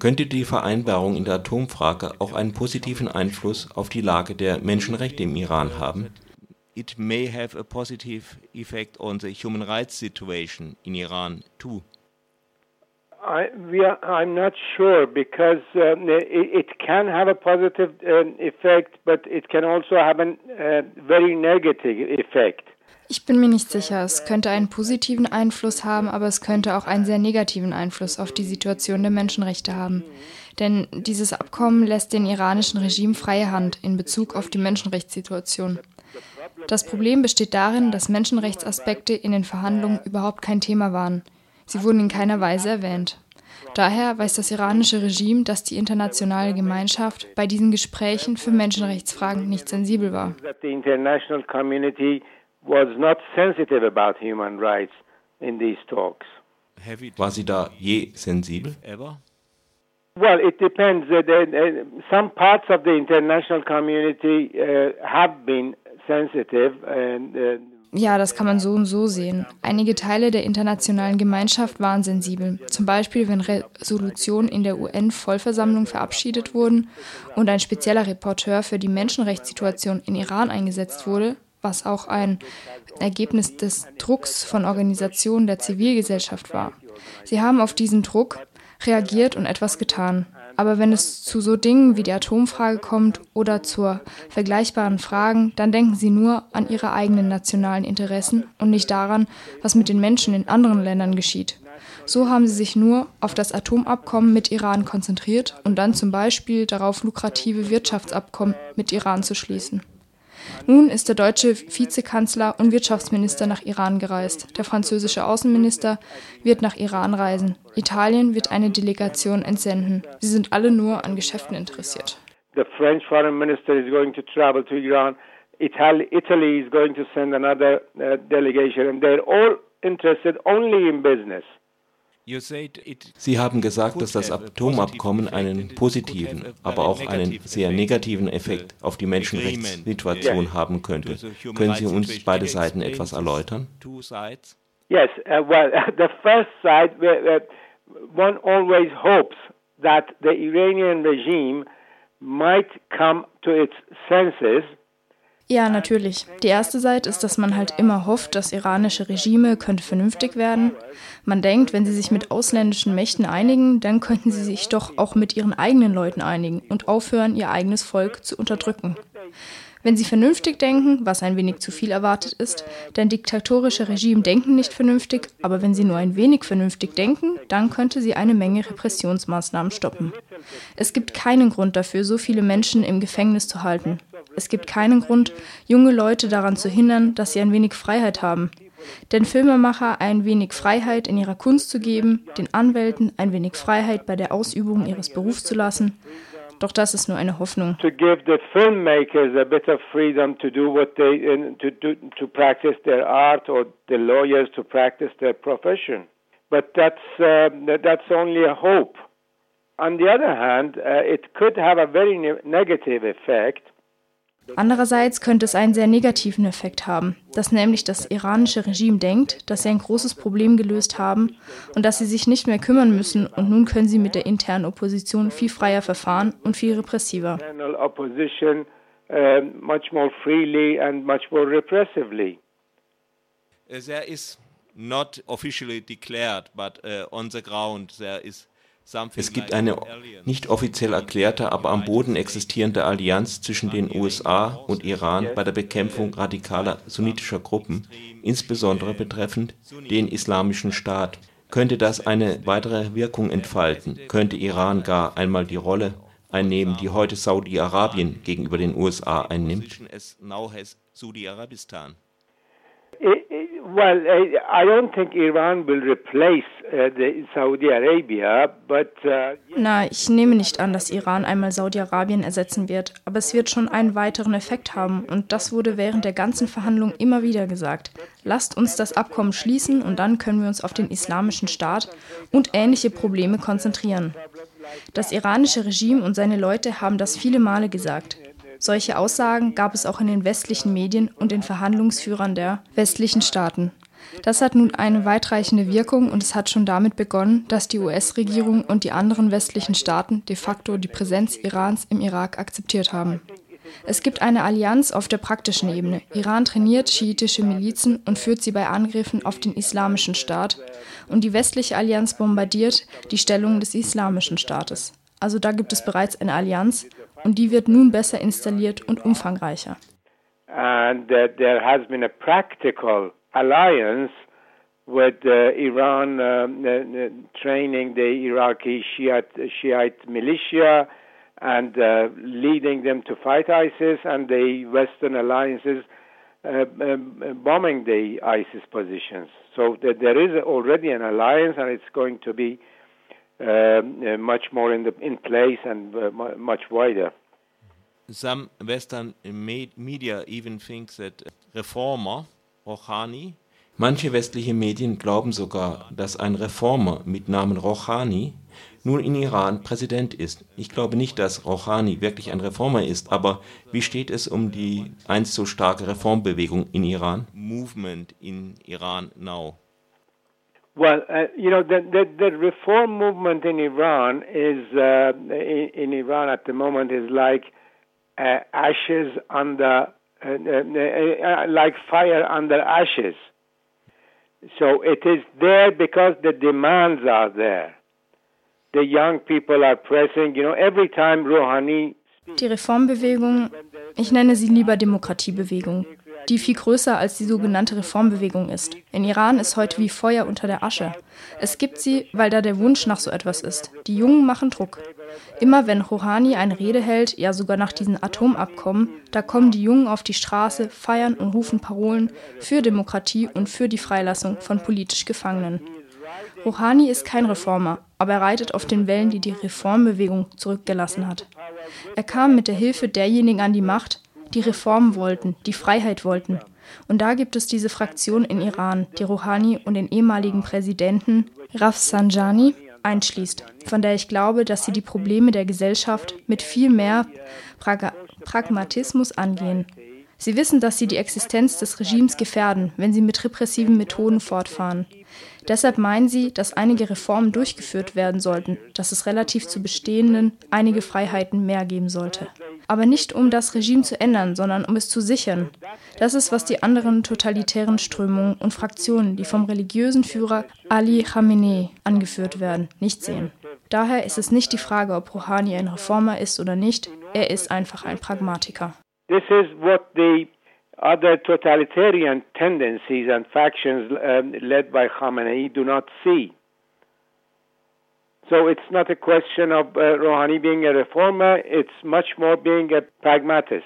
Könnte die Vereinbarung in der Atomfrage auch einen positiven Einfluss auf die Lage der Menschenrechte im Iran haben? It may have a positive effect on the human rights situation in Iran too. I, we are, I'm not sure because um, it, it, can have a positive uh, effect, but it can also have a uh, very negative effect. Ich bin mir nicht sicher. Es könnte einen positiven Einfluss haben, aber es könnte auch einen sehr negativen Einfluss auf die Situation der Menschenrechte haben. Denn dieses Abkommen lässt den iranischen Regime freie Hand in Bezug auf die Menschenrechtssituation. Das Problem besteht darin, dass Menschenrechtsaspekte in den Verhandlungen überhaupt kein Thema waren. Sie wurden in keiner Weise erwähnt. Daher weiß das iranische Regime, dass die internationale Gemeinschaft bei diesen Gesprächen für Menschenrechtsfragen nicht sensibel war was not sensitive about human rights in these talks. War sie da je sensibel? Ever? Well, it depends. Uh, some parts of the international community uh, have been sensitive and uh, ja, das kann man so und so sehen. Einige Teile der internationalen Gemeinschaft waren sensibel. Zum Beispiel, wenn Resolutionen in der UN-Vollversammlung verabschiedet wurden und ein spezieller Reporteur für die Menschenrechtssituation in Iran eingesetzt wurde, was auch ein Ergebnis des Drucks von Organisationen der Zivilgesellschaft war. Sie haben auf diesen Druck reagiert und etwas getan. Aber wenn es zu so Dingen wie die Atomfrage kommt oder zu vergleichbaren Fragen, dann denken sie nur an ihre eigenen nationalen Interessen und nicht daran, was mit den Menschen in anderen Ländern geschieht. So haben sie sich nur auf das Atomabkommen mit Iran konzentriert und dann zum Beispiel darauf, lukrative Wirtschaftsabkommen mit Iran zu schließen. Nun ist der deutsche Vizekanzler und Wirtschaftsminister nach Iran gereist. Der französische Außenminister wird nach Iran reisen. Italien wird eine Delegation entsenden. Sie sind alle nur an Geschäften interessiert. The French foreign minister is going to travel to Iran. Italy, Italy is going to send another uh, delegation and they're all interested only in business. Sie haben gesagt, dass das Atomabkommen einen positiven, aber auch einen sehr negativen Effekt auf die Menschenrechtssituation haben könnte. Können Sie uns beide Seiten etwas erläutern? Yes, uh, well, the first side, one always hopes that the Iranian regime might come to its senses ja, natürlich. Die erste Seite ist, dass man halt immer hofft, das iranische Regime könnte vernünftig werden. Man denkt, wenn sie sich mit ausländischen Mächten einigen, dann könnten sie sich doch auch mit ihren eigenen Leuten einigen und aufhören, ihr eigenes Volk zu unterdrücken. Wenn sie vernünftig denken, was ein wenig zu viel erwartet ist, denn diktatorische Regime denken nicht vernünftig, aber wenn sie nur ein wenig vernünftig denken, dann könnte sie eine Menge Repressionsmaßnahmen stoppen. Es gibt keinen Grund dafür, so viele Menschen im Gefängnis zu halten. Es gibt keinen Grund, junge Leute daran zu hindern, dass sie ein wenig Freiheit haben. Den Filmemacher ein wenig Freiheit in ihrer Kunst zu geben, den Anwälten ein wenig Freiheit bei der Ausübung ihres Berufs zu lassen. Doch das ist nur eine Hoffnung. Profession. But that's uh, that's only a hope. On the other hand, uh, it could have a very ne negative effect Andererseits könnte es einen sehr negativen Effekt haben, dass nämlich das iranische Regime denkt, dass sie ein großes Problem gelöst haben und dass sie sich nicht mehr kümmern müssen und nun können sie mit der internen Opposition viel freier verfahren und viel repressiver. There is not officially declared, but uh, on the ground there is es gibt eine nicht offiziell erklärte, aber am Boden existierende Allianz zwischen den USA und Iran bei der Bekämpfung radikaler sunnitischer Gruppen, insbesondere betreffend den Islamischen Staat. Könnte das eine weitere Wirkung entfalten? Könnte Iran gar einmal die Rolle einnehmen, die heute Saudi-Arabien gegenüber den USA einnimmt? Well, I don't think Iran will replace uh, Saudi Arabia, but uh, Na, ich nehme nicht an, dass Iran einmal Saudi-Arabien ersetzen wird, aber es wird schon einen weiteren Effekt haben und das wurde während der ganzen Verhandlung immer wieder gesagt. Lasst uns das Abkommen schließen und dann können wir uns auf den islamischen Staat und ähnliche Probleme konzentrieren. Das iranische Regime und seine Leute haben das viele Male gesagt. Solche Aussagen gab es auch in den westlichen Medien und den Verhandlungsführern der westlichen Staaten. Das hat nun eine weitreichende Wirkung und es hat schon damit begonnen, dass die US-Regierung und die anderen westlichen Staaten de facto die Präsenz Irans im Irak akzeptiert haben. Es gibt eine Allianz auf der praktischen Ebene. Iran trainiert schiitische Milizen und führt sie bei Angriffen auf den Islamischen Staat. Und die westliche Allianz bombardiert die Stellung des Islamischen Staates. Also da gibt es bereits eine Allianz und die wird nun besser installiert und umfangreicher. And uh, there has been a practical alliance with uh, Iran um, uh, training the Iraqi Shiite, Shiite militia and uh, leading them to fight ISIS, and the Western alliances uh, um, bombing the ISIS positions. So th- there is already an alliance, and it's going to be uh, much more in, the, in place and uh, much wider. Some Western media even think that reformer Rouhani Manche westliche Medien glauben sogar, dass ein Reformer mit Namen Rouhani nun in Iran Präsident ist. Ich glaube nicht, dass Rouhani wirklich ein Reformer ist, aber wie steht es um die einst so starke Reformbewegung in Iran? Movement in Iran now. Well, uh, you know, the, the, the reform movement in Iran is uh, in, in, Iran at the moment is like uh, ashes under, uh, uh, uh, like fire under ashes. So it is there because the demands are there. the young people are pressing, you know, every time Rouhani die Reformbewegung, ich nenne sie lieber Demokratiebewegung, die viel größer als die sogenannte Reformbewegung ist. In Iran ist heute wie Feuer unter der Asche. Es gibt sie, weil da der Wunsch nach so etwas ist. Die Jungen machen Druck. Immer wenn Rouhani eine Rede hält, ja sogar nach diesen Atomabkommen, da kommen die Jungen auf die Straße, feiern und rufen Parolen für Demokratie und für die Freilassung von politisch Gefangenen. Rouhani ist kein Reformer, aber er reitet auf den Wellen, die die Reformbewegung zurückgelassen hat. Er kam mit der Hilfe derjenigen an die Macht, die Reformen wollten, die Freiheit wollten. Und da gibt es diese Fraktion in Iran, die Rouhani und den ehemaligen Präsidenten Rafsanjani einschließt, von der ich glaube, dass sie die Probleme der Gesellschaft mit viel mehr Prag Pragmatismus angehen. Sie wissen, dass sie die Existenz des Regimes gefährden, wenn sie mit repressiven Methoden fortfahren. Deshalb meinen sie, dass einige Reformen durchgeführt werden sollten, dass es relativ zu bestehenden einige Freiheiten mehr geben sollte. Aber nicht um das Regime zu ändern, sondern um es zu sichern. Das ist, was die anderen totalitären Strömungen und Fraktionen, die vom religiösen Führer Ali Khamenei angeführt werden, nicht sehen. Daher ist es nicht die Frage, ob Rouhani ein Reformer ist oder nicht, er ist einfach ein Pragmatiker. This is what the other totalitarian tendencies and factions led by Khamenei do not see. So it's not a question of uh, Rouhani being a reformer, it's much more being a pragmatist.